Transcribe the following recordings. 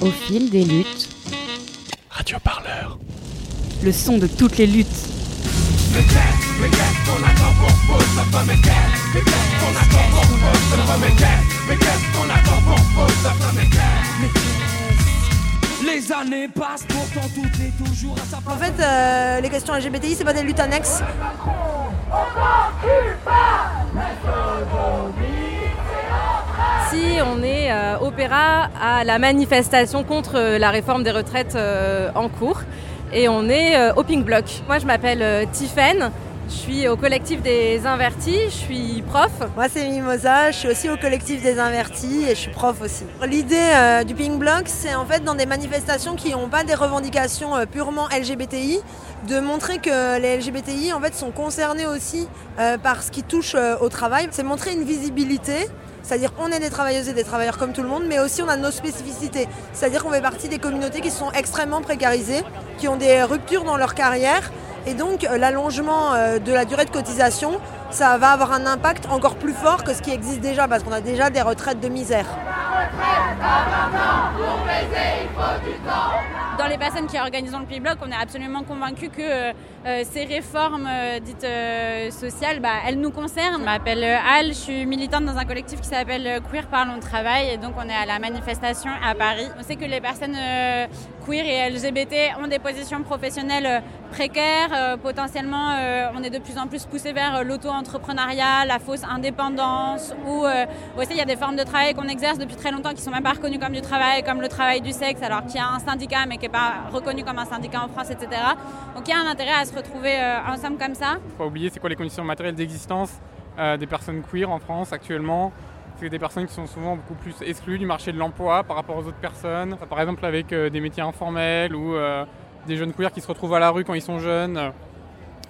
Au fil des luttes, Radio Parleur. le son de toutes les luttes. Les années passent, pourtant tout est toujours à sa place. En fait, euh, les questions LGBTI, c'est pas des luttes annexes. Si on est euh, opéra à la manifestation contre euh, la réforme des retraites euh, en cours et on est euh, au Pink Block. Moi je m'appelle Tiffaine, je suis au collectif des invertis, je suis prof. Moi, c'est Mimosa, je suis aussi au collectif des invertis et je suis prof aussi. L'idée du Pink Block, c'est en fait dans des manifestations qui n'ont pas des revendications purement LGBTI, de montrer que les LGBTI en fait sont concernés aussi par ce qui touche au travail. C'est montrer une visibilité. C'est-à-dire qu'on est des travailleuses et des travailleurs comme tout le monde, mais aussi on a nos spécificités. C'est-à-dire qu'on fait partie des communautés qui sont extrêmement précarisées, qui ont des ruptures dans leur carrière. Et donc euh, l'allongement euh, de la durée de cotisation, ça va avoir un impact encore plus fort que ce qui existe déjà, parce qu'on a déjà des retraites de misère. Dans les personnes qui organisent le Pink Bloc, on est absolument convaincus que euh, euh, ces réformes euh, dites sociales, bah, elles nous concernent. Je m'appelle Al, je suis militante dans un collectif qui s'appelle Queer Parlons Travail et donc on est à la manifestation à Paris. On sait que les personnes queer et LGBT ont des positions professionnelles euh, précaires. Euh, potentiellement, euh, on est de plus en plus poussé vers l'auto-entrepreneuriat, la fausse indépendance ou aussi il y a des formes de travail qu'on exerce depuis très longtemps qui sont même pas reconnues comme du travail, comme le travail du sexe, alors qu'il y a un syndicat mais qui n'est pas reconnu comme un syndicat en France, etc. Donc il y a un intérêt à se retrouver ensemble comme ça. faut pas oublier c'est quoi les conditions matérielles d'existence des personnes queer en France actuellement? C'est des personnes qui sont souvent beaucoup plus exclues du marché de l'emploi par rapport aux autres personnes. Par exemple avec euh, des métiers informels ou euh, des jeunes queers qui se retrouvent à la rue quand ils sont jeunes.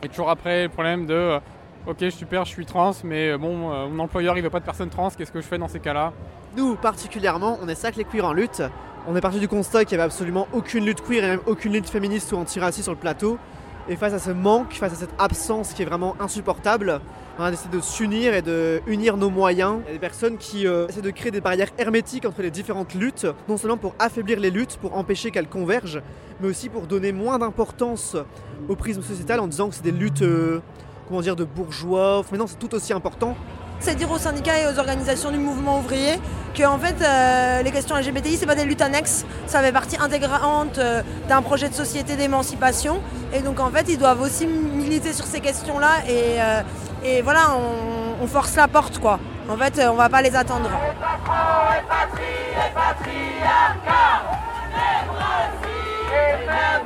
Et toujours après le problème de euh, ok super je suis trans mais bon mon employeur il veut pas de personnes trans, qu'est-ce que je fais dans ces cas-là? Nous, particulièrement, on est ça que les queers en lutte. On est parti du constat qu'il n'y avait absolument aucune lutte queer et même aucune lutte féministe ou antiraciste sur le plateau. Et face à ce manque, face à cette absence qui est vraiment insupportable, on a décidé de s'unir et de unir nos moyens. Il y a des personnes qui euh, essaient de créer des barrières hermétiques entre les différentes luttes, non seulement pour affaiblir les luttes, pour empêcher qu'elles convergent, mais aussi pour donner moins d'importance au prisme sociétal en disant que c'est des luttes, euh, comment dire, de bourgeois. Mais non, c'est tout aussi important. C'est dire aux syndicats et aux organisations du mouvement ouvrier que en fait, euh, les questions LGBTI, c'est pas des luttes annexes, ça fait partie intégrante euh, d'un projet de société d'émancipation. Et donc en fait, ils doivent aussi militer sur ces questions-là et, euh, et voilà, on, on force la porte quoi. En fait, on va pas les attendre.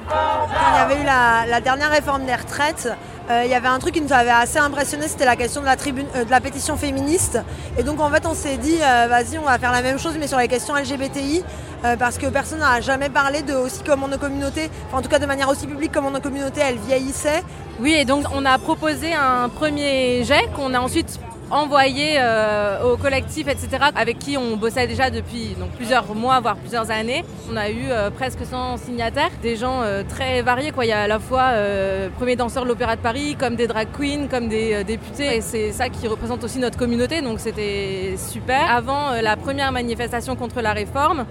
Quand il y avait eu la, la dernière réforme des retraites, euh, il y avait un truc qui nous avait assez impressionné, c'était la question de la, tribune, euh, de la pétition féministe. Et donc en fait on s'est dit, euh, vas-y on va faire la même chose mais sur les questions LGBTI, parce que personne n'a jamais parlé de aussi comment nos communautés, enfin, en tout cas de manière aussi publique comment nos communautés elles vieillissaient. Oui et donc on a proposé un premier jet qu'on a ensuite envoyé euh, au collectif, etc., avec qui on bossait déjà depuis donc, plusieurs mois, voire plusieurs années. On a eu euh, presque 100 signataires, des gens euh, très variés. Quoi. Il y a à la fois premiers danseurs de l'Opéra de Paris, comme des drag queens, comme des députés. Et c'est ça qui représente aussi notre communauté, donc c'était super. Avant la première manifestation contre la réforme,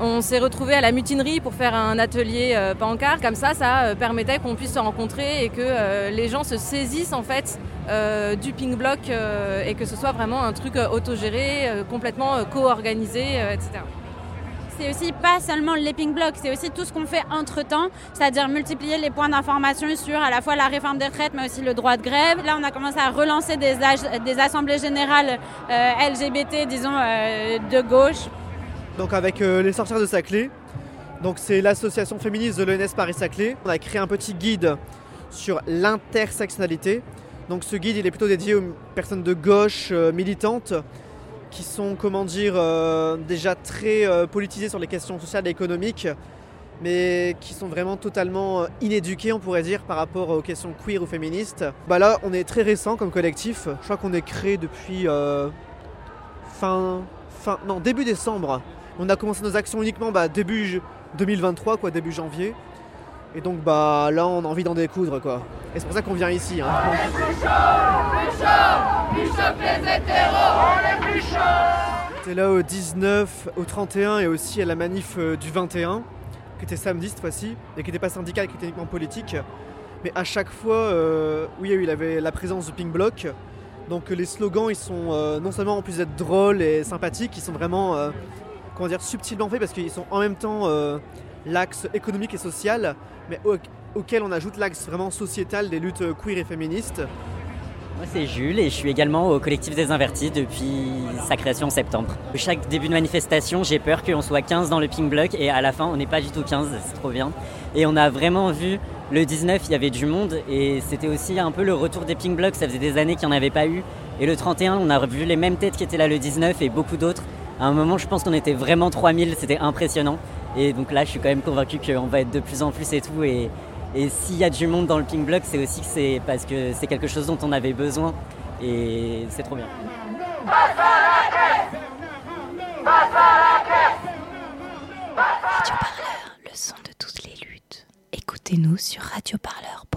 on s'est retrouvés à la mutinerie pour faire un atelier pancarte. Comme ça, ça permettait qu'on puisse se rencontrer et que les gens se saisissent en fait euh, du ping block euh, et que ce soit vraiment un truc euh, autogéré, euh, complètement euh, co-organisé, euh, etc. C'est aussi pas seulement les pink blocs, c'est aussi tout ce qu'on fait entre temps, c'est-à-dire multiplier les points d'information sur à la fois la réforme des retraites, mais aussi le droit de grève. Là, on a commencé à relancer des, assemblées générales euh, LGBT, disons, euh, de gauche. Donc avec euh, les sorcières de Saclay, donc c'est l'association féministe de l'ENS Paris-Saclay. On a créé un petit guide sur l'intersectionnalité. Donc ce guide il est plutôt dédié aux personnes de gauche euh, militantes qui sont comment dire euh, déjà très euh, politisées sur les questions sociales et économiques mais qui sont vraiment totalement inéduquées on pourrait dire par rapport aux questions queer ou féministes. Bah là on est très récent comme collectif, je crois qu'on est créé depuis fin, fin, non début décembre. On a commencé nos actions uniquement bah, début ju- 2023, quoi, début janvier. Et donc bah là on a envie d'en découdre quoi. Et c'est pour ça qu'on vient ici. hein. On est plus chaud J'étais là au 19, au 31 et aussi à la manif euh, du 21, qui était samedi cette fois-ci, et qui n'était pas syndicale, qui était uniquement politique. Mais à chaque fois, euh, oui, il avait la présence du Pink Bloc. Donc les slogans, ils sont euh, non seulement en plus d'être drôles et sympathiques, ils sont vraiment, comment dire, subtilement faits parce qu'ils sont en même temps l'axe économique et social, mais au- auquel on ajoute l'axe vraiment sociétal des luttes queer et féministes. Moi c'est Jules et je suis également au collectif des Invertis depuis sa création en septembre. Chaque début de manifestation, j'ai peur qu'on soit 15 dans le Pink Block et à la fin on n'est pas du tout 15, c'est trop bien. Et on a vraiment vu le 19, il y avait du monde et c'était aussi un peu le retour des Pink Blocks, ça faisait des années qu'il n'y en avait pas eu. Et le 31, on a revu les mêmes têtes qui étaient là le 19 et beaucoup d'autres. À un moment, je pense qu'on était vraiment 3000, c'était impressionnant. Et donc là, je suis quand même convaincu qu'on va être de plus en plus et tout. Et, s'il y a du monde dans le Pink Block, c'est aussi que c'est parce que c'est quelque chose dont on avait besoin. Et c'est trop bien. Radio Parleur, le son de toutes les luttes. Écoutez-nous sur radioparleur.net.